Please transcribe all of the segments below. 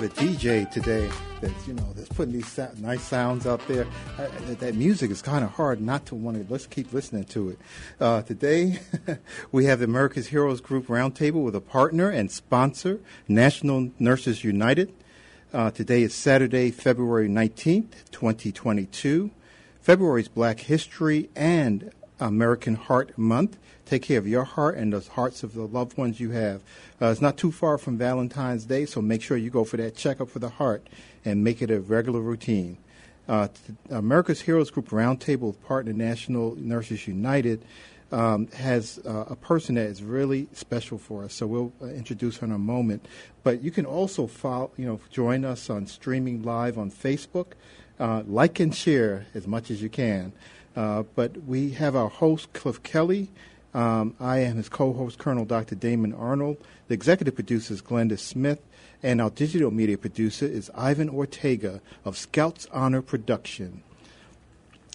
Have a DJ today that's you know that's putting these nice sounds out there. Uh, that, music is kind of hard not to want to. Let's keep listening to it. Uh, today we have the America's Heroes Group Roundtable with a partner and sponsor, National Nurses United. Uh, today is Saturday, February nineteenth, twenty twenty two. February is Black History and American Heart Month. Take care of your heart and the hearts of the loved ones you have. Uh, it's not too far from Valentine's Day, so make sure you go for that checkup for the heart and make it a regular routine. Uh, America's Heroes Group Roundtable Partner National Nurses United um, has uh, a person that is really special for us. So we'll uh, introduce her in a moment. But you can also follow, you know, join us on streaming live on Facebook. Uh, like and share as much as you can. Uh, but we have our host Cliff Kelly um, I am his co host, Colonel Dr. Damon Arnold. The executive producer is Glenda Smith. And our digital media producer is Ivan Ortega of Scouts Honor Production.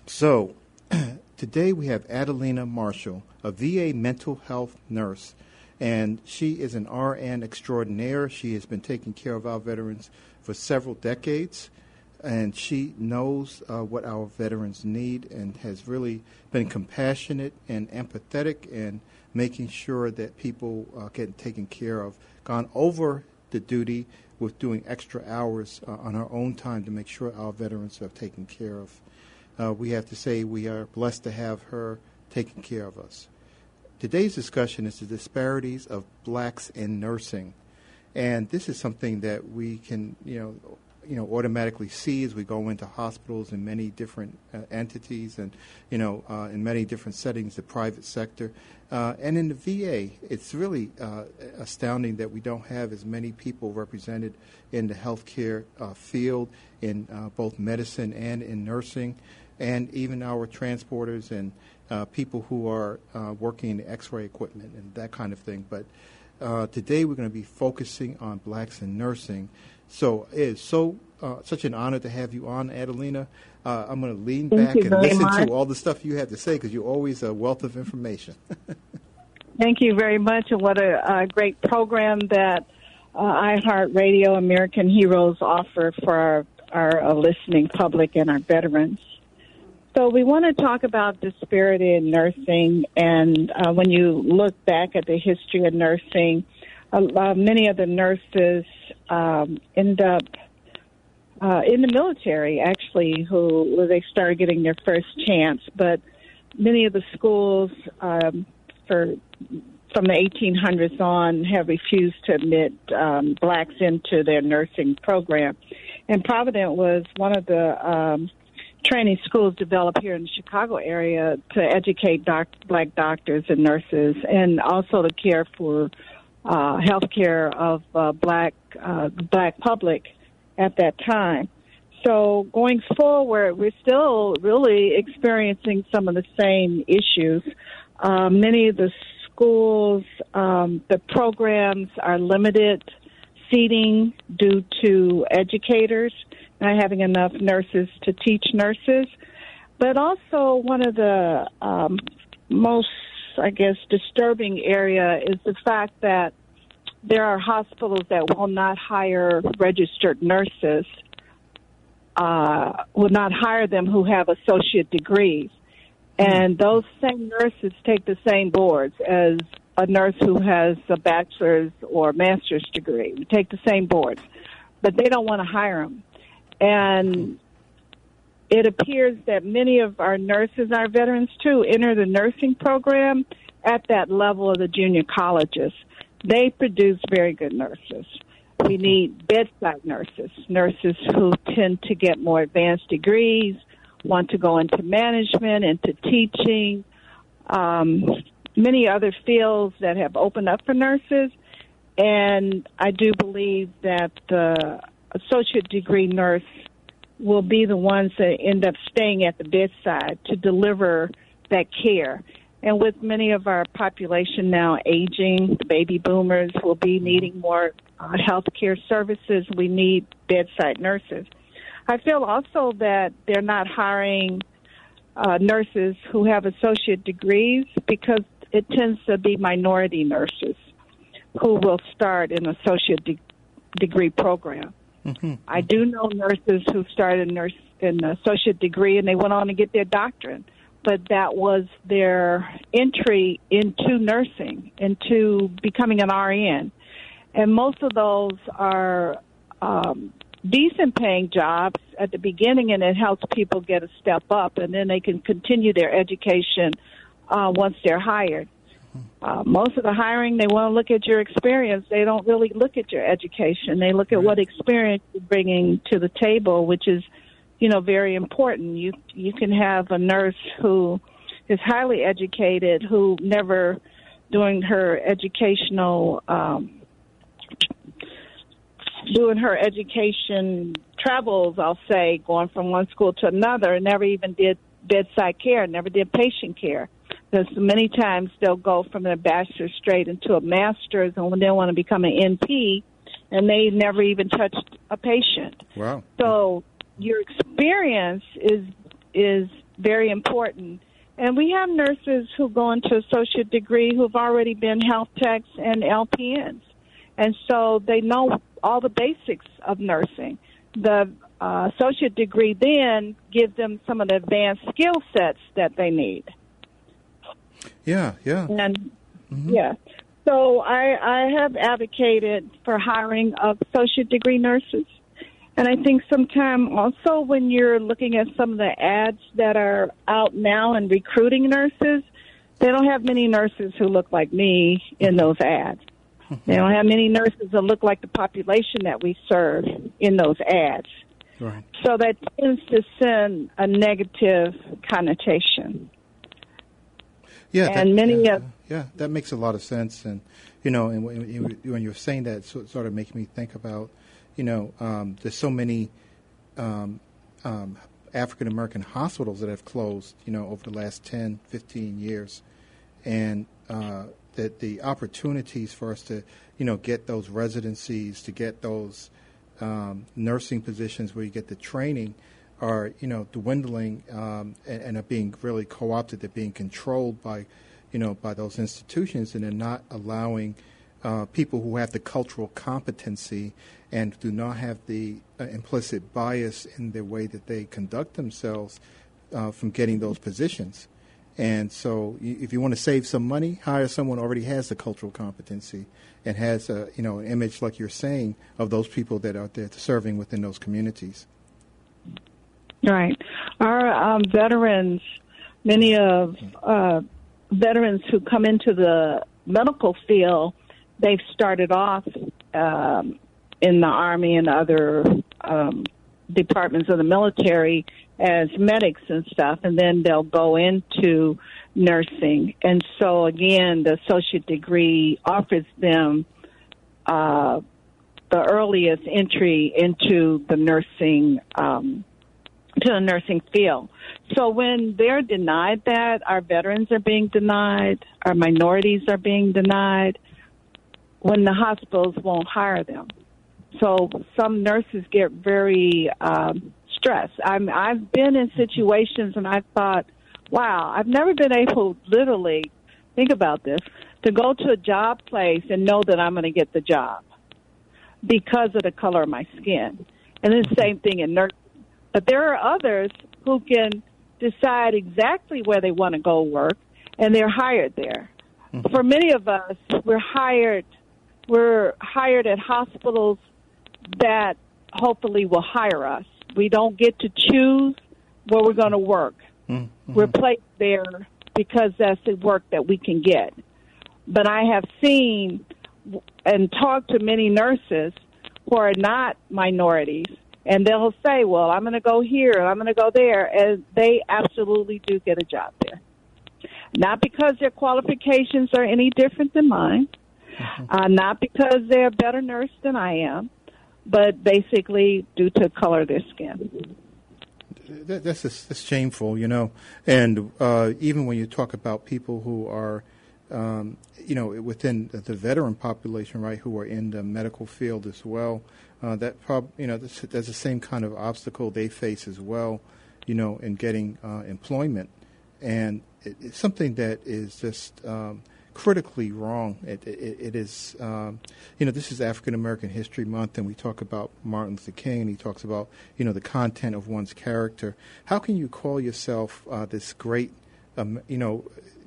So, today we have Adelina Marshall, a VA mental health nurse. And she is an RN extraordinaire. She has been taking care of our veterans for several decades and she knows uh, what our veterans need and has really been compassionate and empathetic and making sure that people uh, get taken care of. Gone over the duty with doing extra hours uh, on our own time to make sure our veterans are taken care of. Uh, we have to say we are blessed to have her taking care of us. Today's discussion is the disparities of blacks in nursing. And this is something that we can, you know, you know automatically see as we go into hospitals and many different uh, entities and you know uh, in many different settings, the private sector, uh, and in the VA, it's really uh, astounding that we don't have as many people represented in the healthcare uh, field in uh, both medicine and in nursing, and even our transporters and people who are working in the X-ray equipment and that kind of thing, but. today we're going to be focusing on blacks in nursing, so it's so uh, such an honor to have you on, Adelina. Uh, I'm going to lean Thank back and listen much. to all the stuff you have to say because you're always a wealth of information. Thank you very much, and what a, a great program that uh, iHeartRadio American Heroes offer for our, our uh, listening public and our veterans. So we want to talk about disparity in nursing, and uh, when you look back at the history of nursing, uh, many of the nurses um, end up uh, in the military, actually, who they started getting their first chance. But many of the schools um, for from the 1800s on have refused to admit um, blacks into their nursing program. And Provident was one of the um, training schools developed here in the Chicago area to educate doc- black doctors and nurses, and also to care for uh, health care of uh, black uh, black public at that time. So going forward, we're still really experiencing some of the same issues. Uh, many of the schools, um, the programs are limited seating due to educators not having enough nurses to teach nurses. But also, one of the um, most I guess, disturbing area is the fact that there are hospitals that will not hire registered nurses, uh, will not hire them who have associate degrees. And those same nurses take the same boards as a nurse who has a bachelor's or master's degree. We take the same boards, but they don't want to hire them. And it appears that many of our nurses, our veterans too, enter the nursing program at that level of the junior colleges. They produce very good nurses. We need bedside nurses, nurses who tend to get more advanced degrees, want to go into management, into teaching, um, many other fields that have opened up for nurses. And I do believe that the associate degree nurse will be the ones that end up staying at the bedside to deliver that care. And with many of our population now aging, the baby boomers will be needing more uh, health care services. We need bedside nurses. I feel also that they're not hiring uh, nurses who have associate degrees because it tends to be minority nurses who will start an associate de- degree program. Mm-hmm. I do know nurses who started nurse in an associate degree and they went on to get their doctorate, but that was their entry into nursing, into becoming an RN. And most of those are um, decent paying jobs at the beginning, and it helps people get a step up, and then they can continue their education uh, once they're hired. Uh, most of the hiring, they want to look at your experience. They don't really look at your education. They look at what experience you're bringing to the table, which is, you know, very important. You you can have a nurse who is highly educated who never, during her educational, um, doing her education travels, I'll say, going from one school to another, and never even did bedside care, never did patient care because many times they'll go from a bachelor's straight into a master's, and when they want to become an NP, and they never even touched a patient. Wow! So your experience is is very important. And we have nurses who go into associate degree who've already been health techs and LPNs, and so they know all the basics of nursing. The uh, associate degree then gives them some of the advanced skill sets that they need. Yeah, yeah. And mm-hmm. yeah. So I, I have advocated for hiring of associate degree nurses. And I think sometimes also when you're looking at some of the ads that are out now and recruiting nurses, they don't have many nurses who look like me in those ads. They don't have many nurses that look like the population that we serve in those ads. Right. So that tends to send a negative connotation. Yeah, and that, many yeah, of yeah, that makes a lot of sense. And you know, and when, when you're saying that, so, sort of makes me think about, you know, um, there's so many um, um, African American hospitals that have closed, you know, over the last 10, 15 years, and uh, that the opportunities for us to, you know, get those residencies, to get those um, nursing positions where you get the training are you know dwindling um, and, and, are being really co-opted. They're being controlled by you know by those institutions, and they're not allowing uh, people who have the cultural competency and do not have the uh, implicit bias in the way that they conduct themselves uh, from getting those positions. And so, if you want to save some money, hire someone who already has the cultural competency and has a you know an image, like you're saying, of those people that are there serving within those communities. Right. Our um, veterans, many of uh, veterans who come into the medical field, they've started off um, in the Army and other um, departments of the military as medics and stuff, and then they'll go into nursing. And so, again, the associate degree offers them uh, the earliest entry into the nursing um, to the nursing field. So when they're denied that, our veterans are being denied, our minorities are being denied, when the hospitals won't hire them. So some nurses get very um, stressed. I'm, I've been in situations and I thought, wow, I've never been able, literally, think about this, to go to a job place and know that I'm going to get the job because of the color of my skin. And the same thing in nursing but there are others who can decide exactly where they want to go work, and they're hired there. Mm-hmm. For many of us, we're hired. We're hired at hospitals that hopefully will hire us. We don't get to choose where we're going to work. Mm-hmm. We're placed there because that's the work that we can get. But I have seen and talked to many nurses who are not minorities, and they'll say, "Well, I'm going to go here and I'm going to go there," and they absolutely do get a job there. Not because their qualifications are any different than mine. Uh, not because they're better nurse than I am, but basically due to color of their skin. That, that's, that's shameful, you know. And uh, even when you talk about people who are, um, you know, within the veteran population, right, who are in the medical field as well, uh, that prob- you know, that's, that's, the same kind of obstacle they face as well, you know, in getting uh, employment. And it, it's something that is just um, critically wrong. It, it, it is, um, you know, this is African American History Month, and we talk about Martin Luther King, and he talks about, you know, the content of one's character. How can you call yourself uh, this great, um, you know,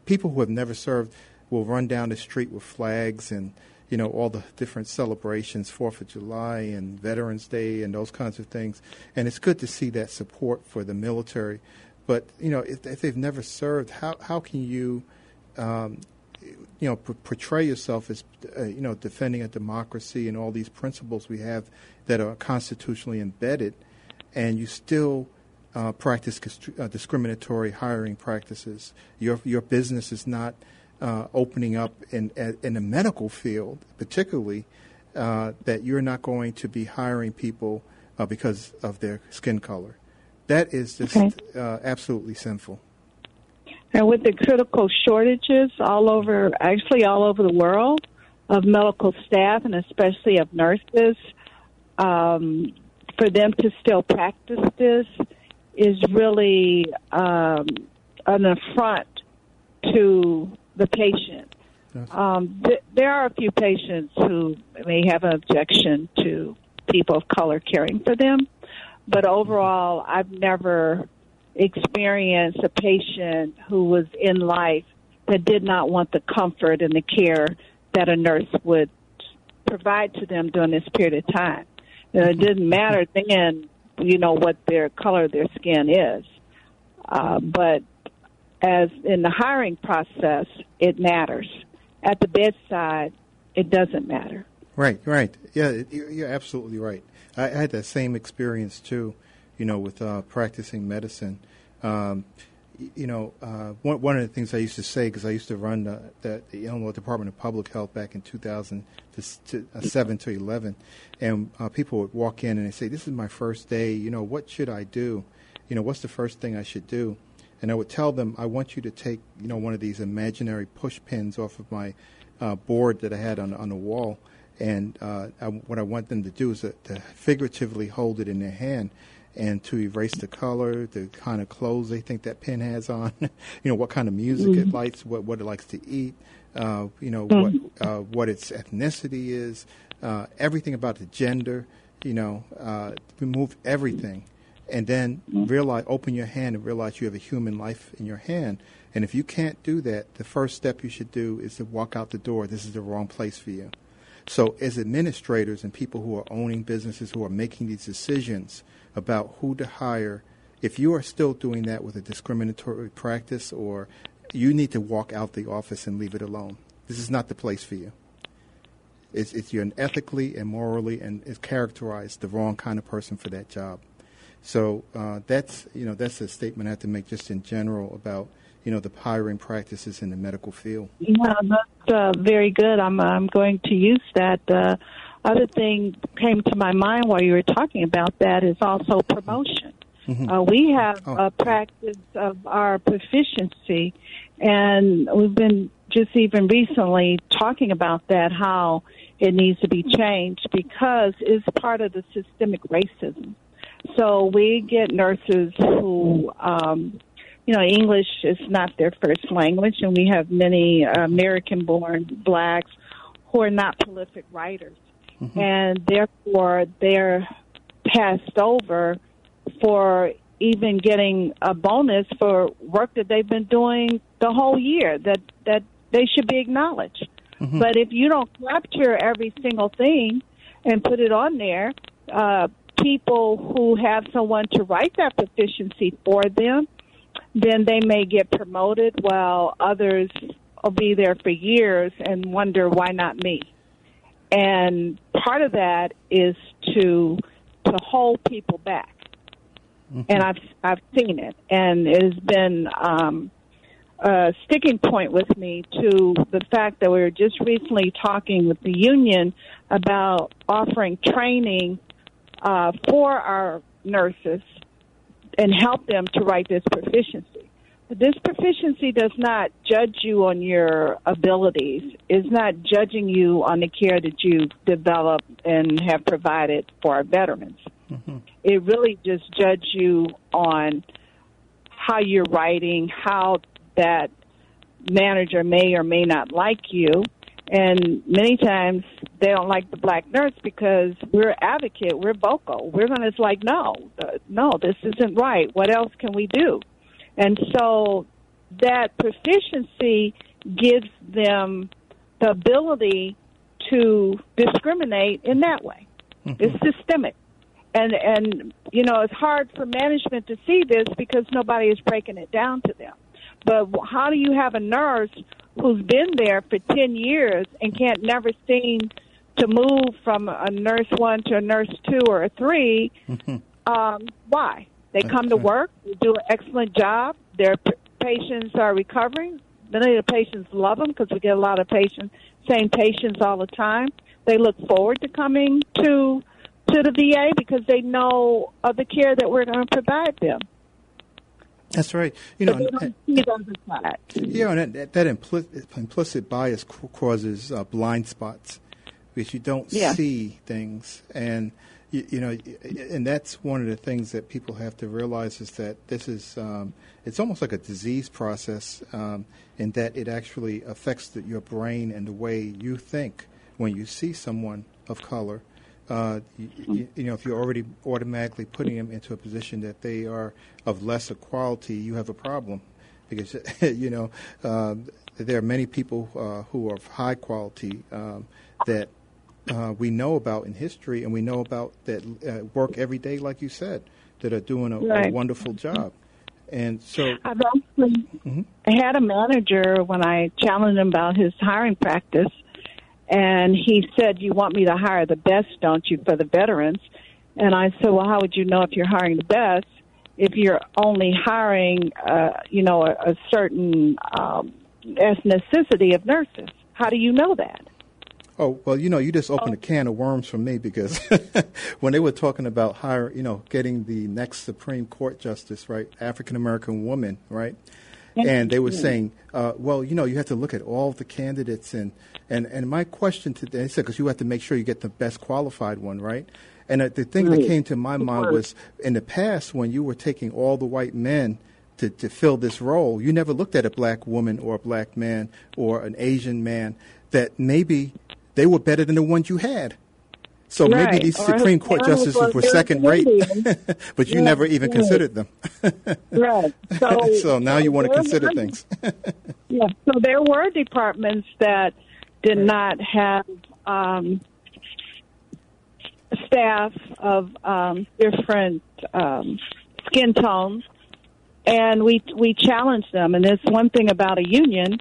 people who have never served will run down the street with flags and, you know, all the different celebrations, Fourth of July and Veterans Day and those kinds of things. And it's good to see that support for the military. But, you know, if, if they've never served, how, how can you um, you know, portray yourself as, uh, you know, defending a democracy and all these principles we have that are constitutionally embedded, and you still uh, practice uh, discriminatory hiring practices. Your your business is not uh, opening up in in the medical field, particularly uh, that you're not going to be hiring people uh, because of their skin color. That is just okay. absolutely sinful. And with the critical shortages all over, actually all over the world, of medical staff and especially of nurses, um, for them to still practice this is really um, an affront to the patient. Yes. Um, th- there are a few patients who may have an objection to people of color caring for them, but overall, I've never experience a patient who was in life that did not want the comfort and the care that a nurse would provide to them during this period of time. And it didn't matter then, you know, what their color of their skin is. Uh, but as in the hiring process, it matters. At the bedside, it doesn't matter. Right, right. Yeah, you're absolutely right. I had that same experience too you know, with uh, practicing medicine. Um, you know, uh, one, one of the things I used to say, because I used to run the, the, the, Illinois Department of Public Health back in 2007 uh, to 11, and uh, people would walk in and they say, "This is my first day. You know, what should I do? You know, what's the first thing I should do?" And I would tell them, "I want you to take, you know, one of these imaginary push pins off of my uh, board that I had on on the wall, and uh, I, what I want them to do is to, to figuratively hold it in their hand." And to erase the color, the kind of clothes they think that pen has on, you know, what kind of music mm-hmm. it likes, what, what it likes to eat, uh, you know, mm-hmm. what, uh, what its ethnicity is, uh, everything about the gender, you know, uh, remove everything. And then mm-hmm. realize, open your hand and realize you have a human life in your hand. And if you can't do that, the first step you should do is to walk out the door. This is the wrong place for you. So, as administrators and people who are owning businesses who are making these decisions, about who to hire, if you are still doing that with a discriminatory practice or you need to walk out the office and leave it alone. This is not the place for you. It's, it's you're ethically and morally and is characterized the wrong kind of person for that job. So uh, that's you know that's a statement I have to make just in general about you know the hiring practices in the medical field. Yeah, that's uh, very good. I'm I'm going to use that. Uh, other thing came to my mind while you were talking about that is also promotion. Mm-hmm. Uh, we have oh. a practice of our proficiency, and we've been just even recently talking about that how it needs to be changed because it's part of the systemic racism. So we get nurses who, um, you know, English is not their first language, and we have many American-born blacks who are not prolific writers mm-hmm. and therefore they're passed over for even getting a bonus for work that they've been doing the whole year that that they should be acknowledged. Mm-hmm. But if you don't capture every single thing and put it on there, uh, people who have someone to write that proficiency for them, then they may get promoted while others will be there for years and wonder why not me. And part of that is to to hold people back, mm-hmm. and I've I've seen it, and it has been um, a sticking point with me to the fact that we were just recently talking with the union about offering training uh, for our nurses and help them to write this proficiency. This proficiency does not judge you on your abilities. It's not judging you on the care that you develop and have provided for our veterans. Mm-hmm. It really just judges you on how you're writing, how that manager may or may not like you. And many times they don't like the black nurse because we're advocate, we're vocal. We're going to it's like, no, uh, no, this isn't right. What else can we do? And so that proficiency gives them the ability to discriminate in that way. Mm-hmm. It's systemic. And and you know, it's hard for management to see this because nobody is breaking it down to them. But how do you have a nurse who's been there for 10 years and can't never seem to move from a nurse one to a nurse two or a 3 mm-hmm. um, why? They come to work, they do an excellent job, their p- patients are recovering. Many of the patients love them because we get a lot of patients, same patients all the time. They look forward to coming to to the VA because they know of the care that we're going to provide them. That's right. You know, and, yeah, and that, that implicit, implicit bias causes uh, blind spots because you don't yeah. see things, and you, you, know, and that's one of the things that people have to realize is that this is um, it's almost like a disease process um, in that it actually affects the, your brain and the way you think when you see someone of color. Uh, you, you, know, if you're already automatically putting them into a position that they are of lesser quality, you have a problem. Because you know uh, there are many people uh, who are of high quality um, that uh, we know about in history, and we know about that uh, work every day, like you said, that are doing a, right. a wonderful job. And so, I've actually mm-hmm. had a manager when I challenged him about his hiring practice and he said, You want me to hire the best, don't you, for the veterans? And I said, Well, how would you know if you're hiring the best if you're only hiring, uh, you know, a, a certain um, ethnicity of nurses? How do you know that? Oh well, you know, you just opened oh. a can of worms for me because when they were talking about hire, you know, getting the next Supreme Court justice, right, African American woman, right, and they were saying, uh, well, you know, you have to look at all the candidates, and and and my question to they said because you have to make sure you get the best qualified one, right? And uh, the thing right. that came to my mind was in the past when you were taking all the white men to, to fill this role, you never looked at a black woman or a black man or an Asian man that maybe they were better than the ones you had. So right. maybe these or Supreme Court justices were second rate, but you yeah, never even considered them. right. So, so now you want to consider things. yeah. So there were departments that did not have um, staff of um, different um, skin tones, and we we challenged them. And there's one thing about a union: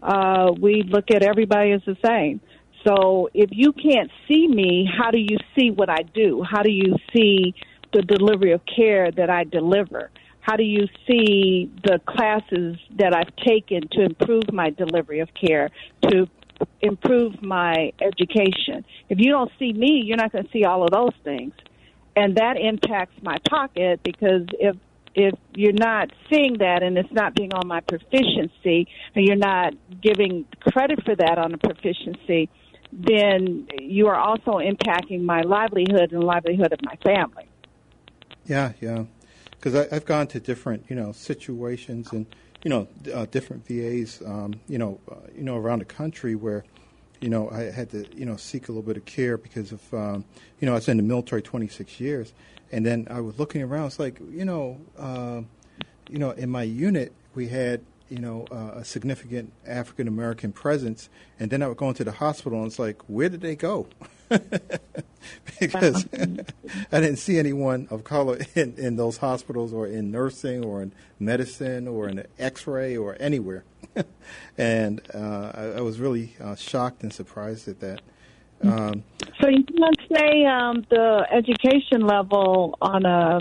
uh, we look at everybody as the same. So if you can't see me, how do you see what I do? How do you see the delivery of care that I deliver? How do you see the classes that I've taken to improve my delivery of care, to improve my education? If you don't see me, you're not going to see all of those things. And that impacts my pocket because if if you're not seeing that and it's not being on my proficiency and you're not giving credit for that on the proficiency, then you are also impacting my livelihood and the livelihood of my family. Yeah, yeah. Because I've gone to different, you know, situations and, you know, uh, different VAs, um, you know, uh, you know, around the country where, you know, I had to, you know, seek a little bit of care because of, um, you know, I was in the military 26 years, and then I was looking around. It's like, you know, uh, you know, in my unit we had you know, uh, a significant African American presence. And then I would go into the hospital, and it's like, where did they go? because I didn't see anyone of color in, in those hospitals or in nursing or in medicine or in X-ray or anywhere. and uh, I, I, was really uh, shocked and surprised at that. Um, so you can't say um, the education level on a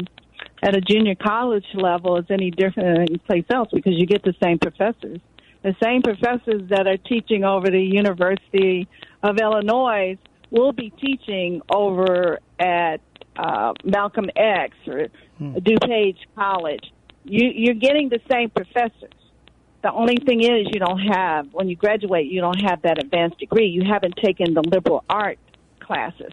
at a junior college level is any different than any place else because you get the same professors. The same professors that are teaching over the University of Illinois will be teaching over at uh, Malcolm X or hmm. DuPage College. You, you're getting the same professors. The only thing is you don't have, when you graduate, you don't have that advanced degree. You haven't taken the liberal art classes.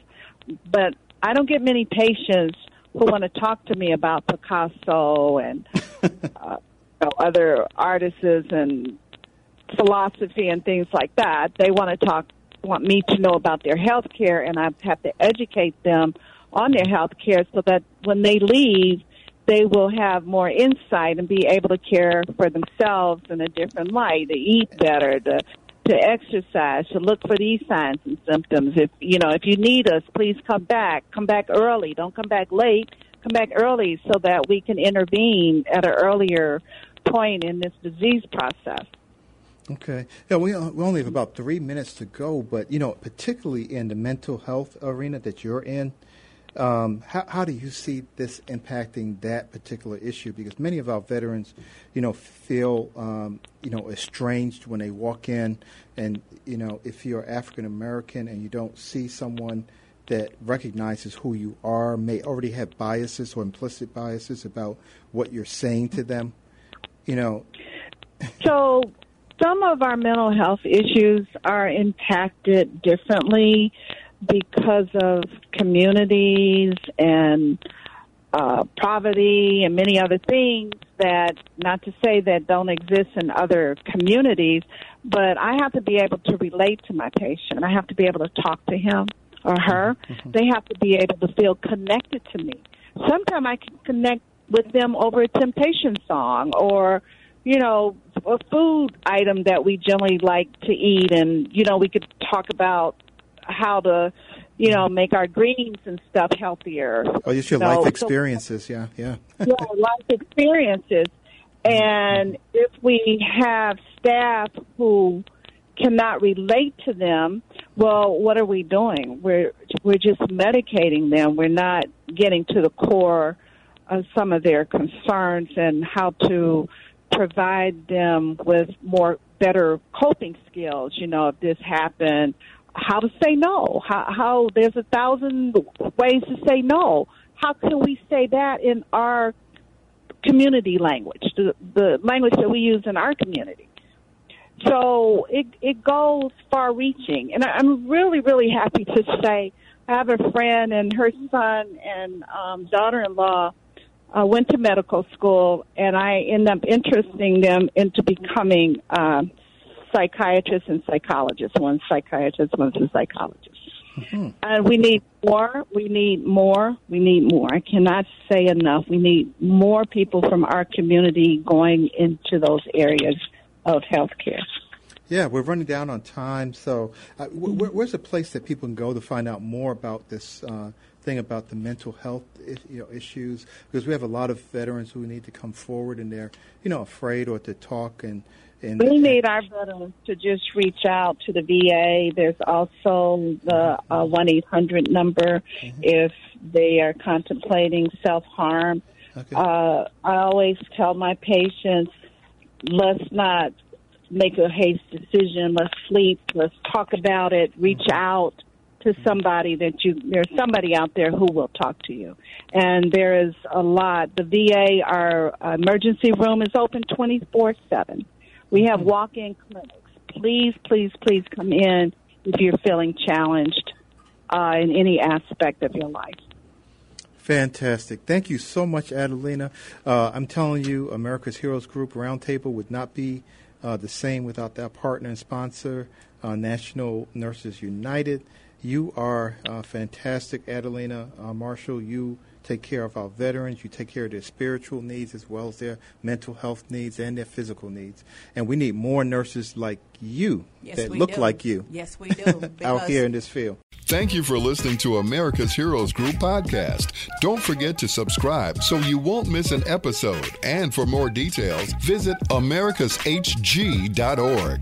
But I don't get many patients who want to talk to me about Picasso and uh, you know, other artists and philosophy and things like that. They want to talk, want me to know about their health care, and I have to educate them on their health care so that when they leave, they will have more insight and be able to care for themselves in a different light, to eat better, to to exercise, to look for these signs and symptoms. If you know, if you need us, please come back. Come back early. Don't come back late. Come back early so that we can intervene at an earlier point in this disease process. Okay. Yeah, we, we only have about three minutes to go, but you know, particularly in the mental health arena that you're in, um, how, how do you see this impacting that particular issue? Because many of our veterans, you know, feel um, you know estranged when they walk in, and you know, if you're African American and you don't see someone that recognizes who you are, may already have biases or implicit biases about what you're saying to them. You know. So some of our mental health issues are impacted differently because of communities and uh, poverty and many other things that, not to say that don't exist in other communities, but I have to be able to relate to my patient. I have to be able to talk to him or her. Mm-hmm. They have to be able to feel connected to me. Sometimes I can connect with them over a temptation song or, you know, a food item that we generally like to eat and, you know, we could talk about how to, you know, make our greens and stuff healthier. Oh, just your life experiences, so, yeah, yeah. yeah, life experiences. And if we have staff who cannot relate to them, well, what are we doing? We're we're just medicating them. We're not getting to the core of some of their concerns and how to provide them with more better coping skills. You know, if this happened, how to say no. How, how there's a thousand ways to say no. How can we say that in our community language, the, the language that we use in our community? So it it goes far reaching, and I'm really really happy to say I have a friend and her son and um, daughter-in-law uh, went to medical school, and I end up interesting them into becoming uh, psychiatrists and psychologists. One psychiatrist, one's a psychologist. Mm-hmm. And we need more. We need more. We need more. I cannot say enough. We need more people from our community going into those areas of healthcare. Yeah, we're running down on time. So, uh, where's a place that people can go to find out more about this uh, thing about the mental health you know, issues? Because we have a lot of veterans who need to come forward and they're, you know, afraid or to talk and and we need our veterans to just reach out to the VA. There's also the uh, one eight hundred number mm-hmm. if they are contemplating self harm. Okay. Uh, I always tell my patients, let's not make a haste decision. Let's sleep. Let's talk about it. Reach mm-hmm. out to somebody that you. There's somebody out there who will talk to you, and there is a lot. The VA, our emergency room is open twenty four seven. We have walk in clinics. Please, please, please come in if you're feeling challenged uh, in any aspect of your life. Fantastic. Thank you so much, Adelina. Uh, I'm telling you, America's Heroes Group Roundtable would not be uh, the same without that partner and sponsor, uh, National Nurses United. You are uh, fantastic, Adelina uh, Marshall. You take care of our veterans. You take care of their spiritual needs as well as their mental health needs and their physical needs. And we need more nurses like you yes, that look do. like you. Yes, we do. out here in this field. Thank you for listening to America's Heroes Group podcast. Don't forget to subscribe so you won't miss an episode. And for more details, visit americashg.org.